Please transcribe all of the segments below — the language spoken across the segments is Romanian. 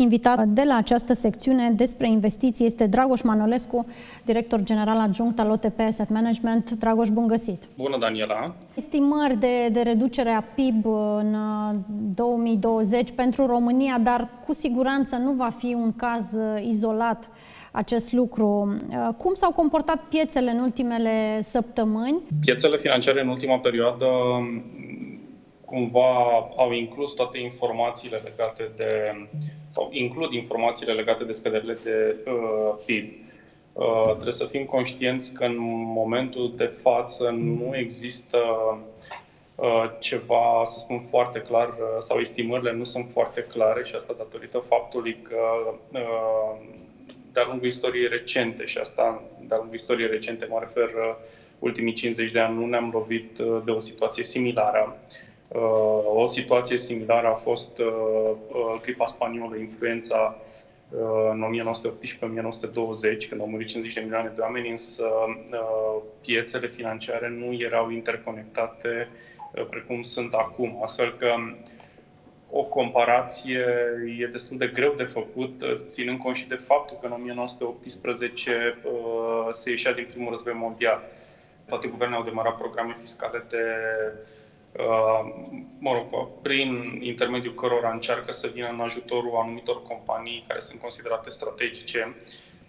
Invitat de la această secțiune despre investiții este Dragoș Manolescu, director general adjunct al OTP Asset Management. Dragoș, bun găsit! Bună, Daniela! Estimări de, de reducere a PIB în 2020 uh, pentru România, dar cu siguranță nu va fi un caz uh, izolat acest lucru. Uh, cum s-au comportat piețele în ultimele săptămâni? Piețele financiare în ultima perioadă cumva au inclus toate informațiile legate de, sau includ informațiile legate de scăderile de uh, PIB. Uh, trebuie să fim conștienți că în momentul de față nu există uh, ceva, să spun foarte clar, uh, sau estimările nu sunt foarte clare și asta datorită faptului că uh, de-a lungul istoriei recente, și asta de-a lungul istoriei recente mă refer uh, ultimii 50 de ani, nu ne-am lovit uh, de o situație similară. Uh, o situație similară a fost uh, uh, gripa spaniolă, influența în 1918-1920, când au murit 50 de milioane de oameni, însă piețele financiare nu erau interconectate precum sunt acum. Astfel că o comparație e destul de greu de făcut, ținând cont și de faptul că în 1918 se ieșea din primul război mondial. Toate guvernele au demarat programe fiscale de Uh, mă rog, prin intermediul cărora încearcă să vină în ajutorul anumitor companii care sunt considerate strategice.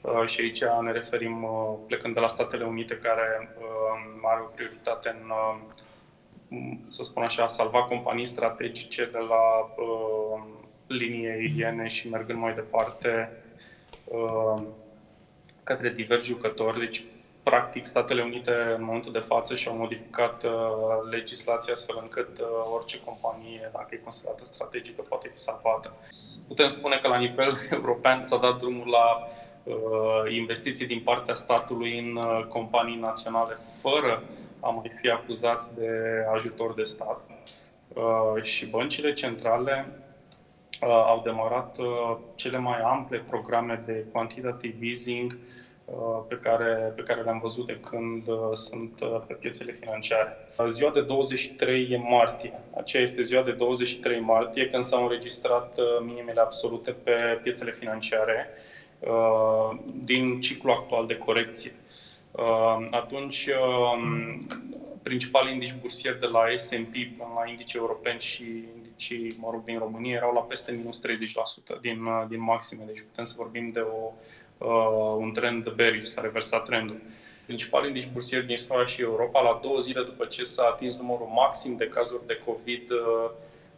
Uh, și aici ne referim, uh, plecând de la Statele Unite, care are o prioritate în, să spun așa, a salva companii strategice de la linii aeriene și mergând mai departe către diversi jucători. Deci practic, Statele Unite în momentul de față și-au modificat uh, legislația astfel încât uh, orice companie, dacă e considerată strategică, poate fi salvată. Putem spune că la nivel european s-a dat drumul la uh, investiții din partea statului în uh, companii naționale fără a mai fi acuzați de ajutor de stat. Uh, și băncile centrale uh, au demarat uh, cele mai ample programe de quantitative easing Uh, pe care, pe care le-am văzut de când uh, sunt uh, pe piețele financiare. Ziua de 23 martie, aceea este ziua de 23 martie când s-au înregistrat minimele absolute pe piețele financiare din ciclul actual de corecție. Atunci, principalii indici bursieri de la S&P până la indici europeni și indicii, mă rog, din România erau la peste minus 30% din, din maxime. Deci putem să vorbim de o, uh, un trend bearish, s-a reversat trendul. Principalii indici bursieri din Istoria și Europa, la două zile după ce s-a atins numărul maxim de cazuri de COVID uh,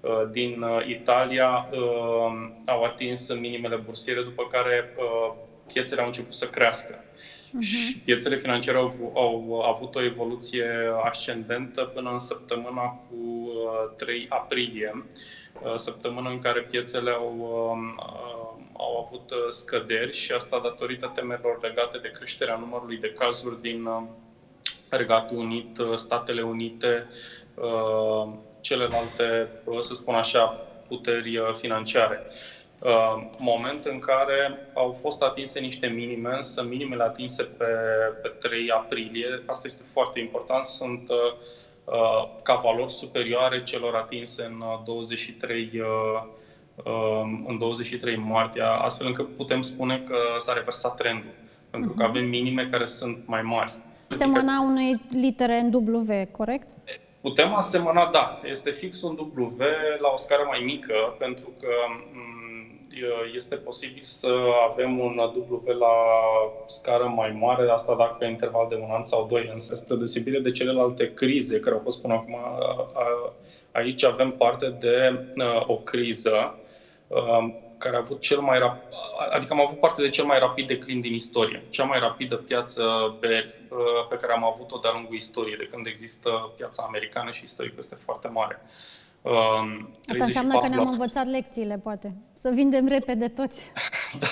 uh din uh, Italia, uh, au atins minimele bursiere, după care uh, piețele au început să crească. Uh-huh. Și piețele financiare au, au avut o evoluție ascendentă până în săptămâna cu 3 uh, aprilie, uh, săptămâna în care piețele au, um, uh, au avut scăderi și asta datorită temerilor legate de creșterea numărului de cazuri din Regatul Unit, Statele Unite, celelalte, să spun așa, puteri financiare. Uh, moment în care au fost atinse niște minime, însă minimele atinse pe, pe 3 aprilie, asta este foarte important, sunt uh, uh ca valori superioare celor atinse în 23 uh, um, în 23 martie, astfel încât putem spune că s-a reversat trendul, pentru că mhm. avem minime care sunt mai mari. Asemăna unei litere în W, corect? Putem asemăna, da. Este fix un W la o scară mai mică, pentru că este posibil să avem un W la scară mai mare, asta dacă pe interval de un an sau doi, însă spre deosebire de celelalte crize care au fost până acum, aici avem parte de o criză care a avut cel mai rap- adică am avut parte de cel mai rapid declin din istorie, cea mai rapidă piață beri pe care am avut-o de-a lungul istoriei, de când există piața americană și istoricul este foarte mare. Um, Asta înseamnă că ne-am învățat lecțiile, poate. Să vindem repede toți. da,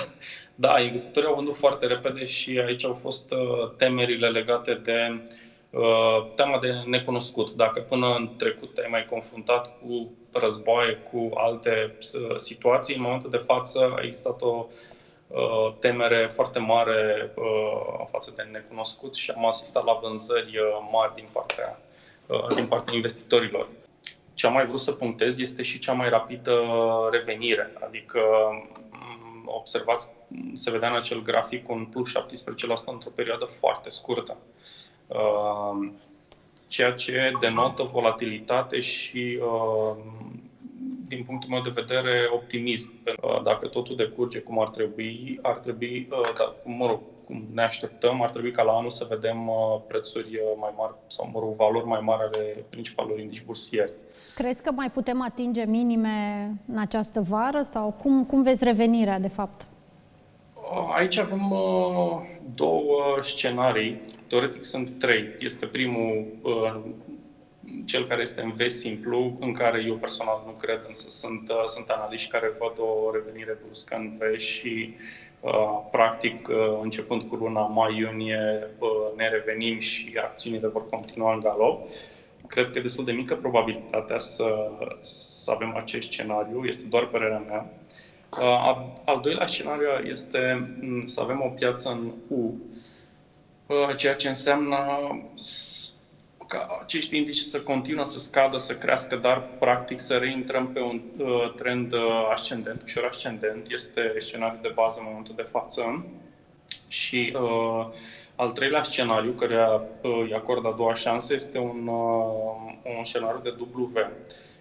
da, investitorii au vândut foarte repede și aici au fost uh, temerile legate de uh, teama de necunoscut. Dacă până în trecut ai mai confruntat cu războaie, cu alte uh, situații, în momentul de față a existat o uh, temere foarte mare uh, față de necunoscut și am asistat la vânzări uh, mari din partea, uh, din partea investitorilor ce am mai vrut să punctez este și cea mai rapidă revenire. Adică observați, se vedea în acel grafic un plus 17% într-o perioadă foarte scurtă. Ceea ce denotă volatilitate și, din punctul meu de vedere, optimism. Dacă totul decurge cum ar trebui, ar trebui, da, mă rog, cum ne așteptăm, ar trebui ca la anul să vedem uh, prețuri uh, mai mari sau, mă rog, valori mai mari ale principalelor indici bursieri. Crezi că mai putem atinge minime în această vară sau cum, cum vezi revenirea, de fapt? Uh, aici avem două scenarii. Teoretic sunt trei. Este primul, cel care este în V simplu, în care eu personal nu cred, însă sunt, sunt analiști care văd o revenire bruscă în V și Uh, practic, uh, începând cu luna mai-iunie, uh, ne revenim și acțiunile vor continua în galop. Cred că e destul de mică probabilitatea să, să avem acest scenariu, este doar părerea mea. Al doilea scenariu este mm, să avem o piață în U, ceea ce înseamnă ca acești indici să continuă să scadă, să crească, dar practic să reintrăm pe un uh, trend uh, ascendent, ușor ascendent, este scenariul de bază în momentul de față. Și uh, al treilea scenariu, care uh, îi acordă a doua șansă, este un, uh, un scenariu de W.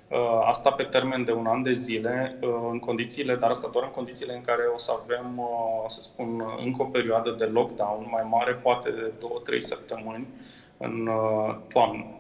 Uh, asta pe termen de un an de zile, uh, în condițiile, dar asta doar în condițiile în care o să avem, uh, să spun, încă o perioadă de lockdown mai mare, poate de 2-3 săptămâni, în uh, toamnă.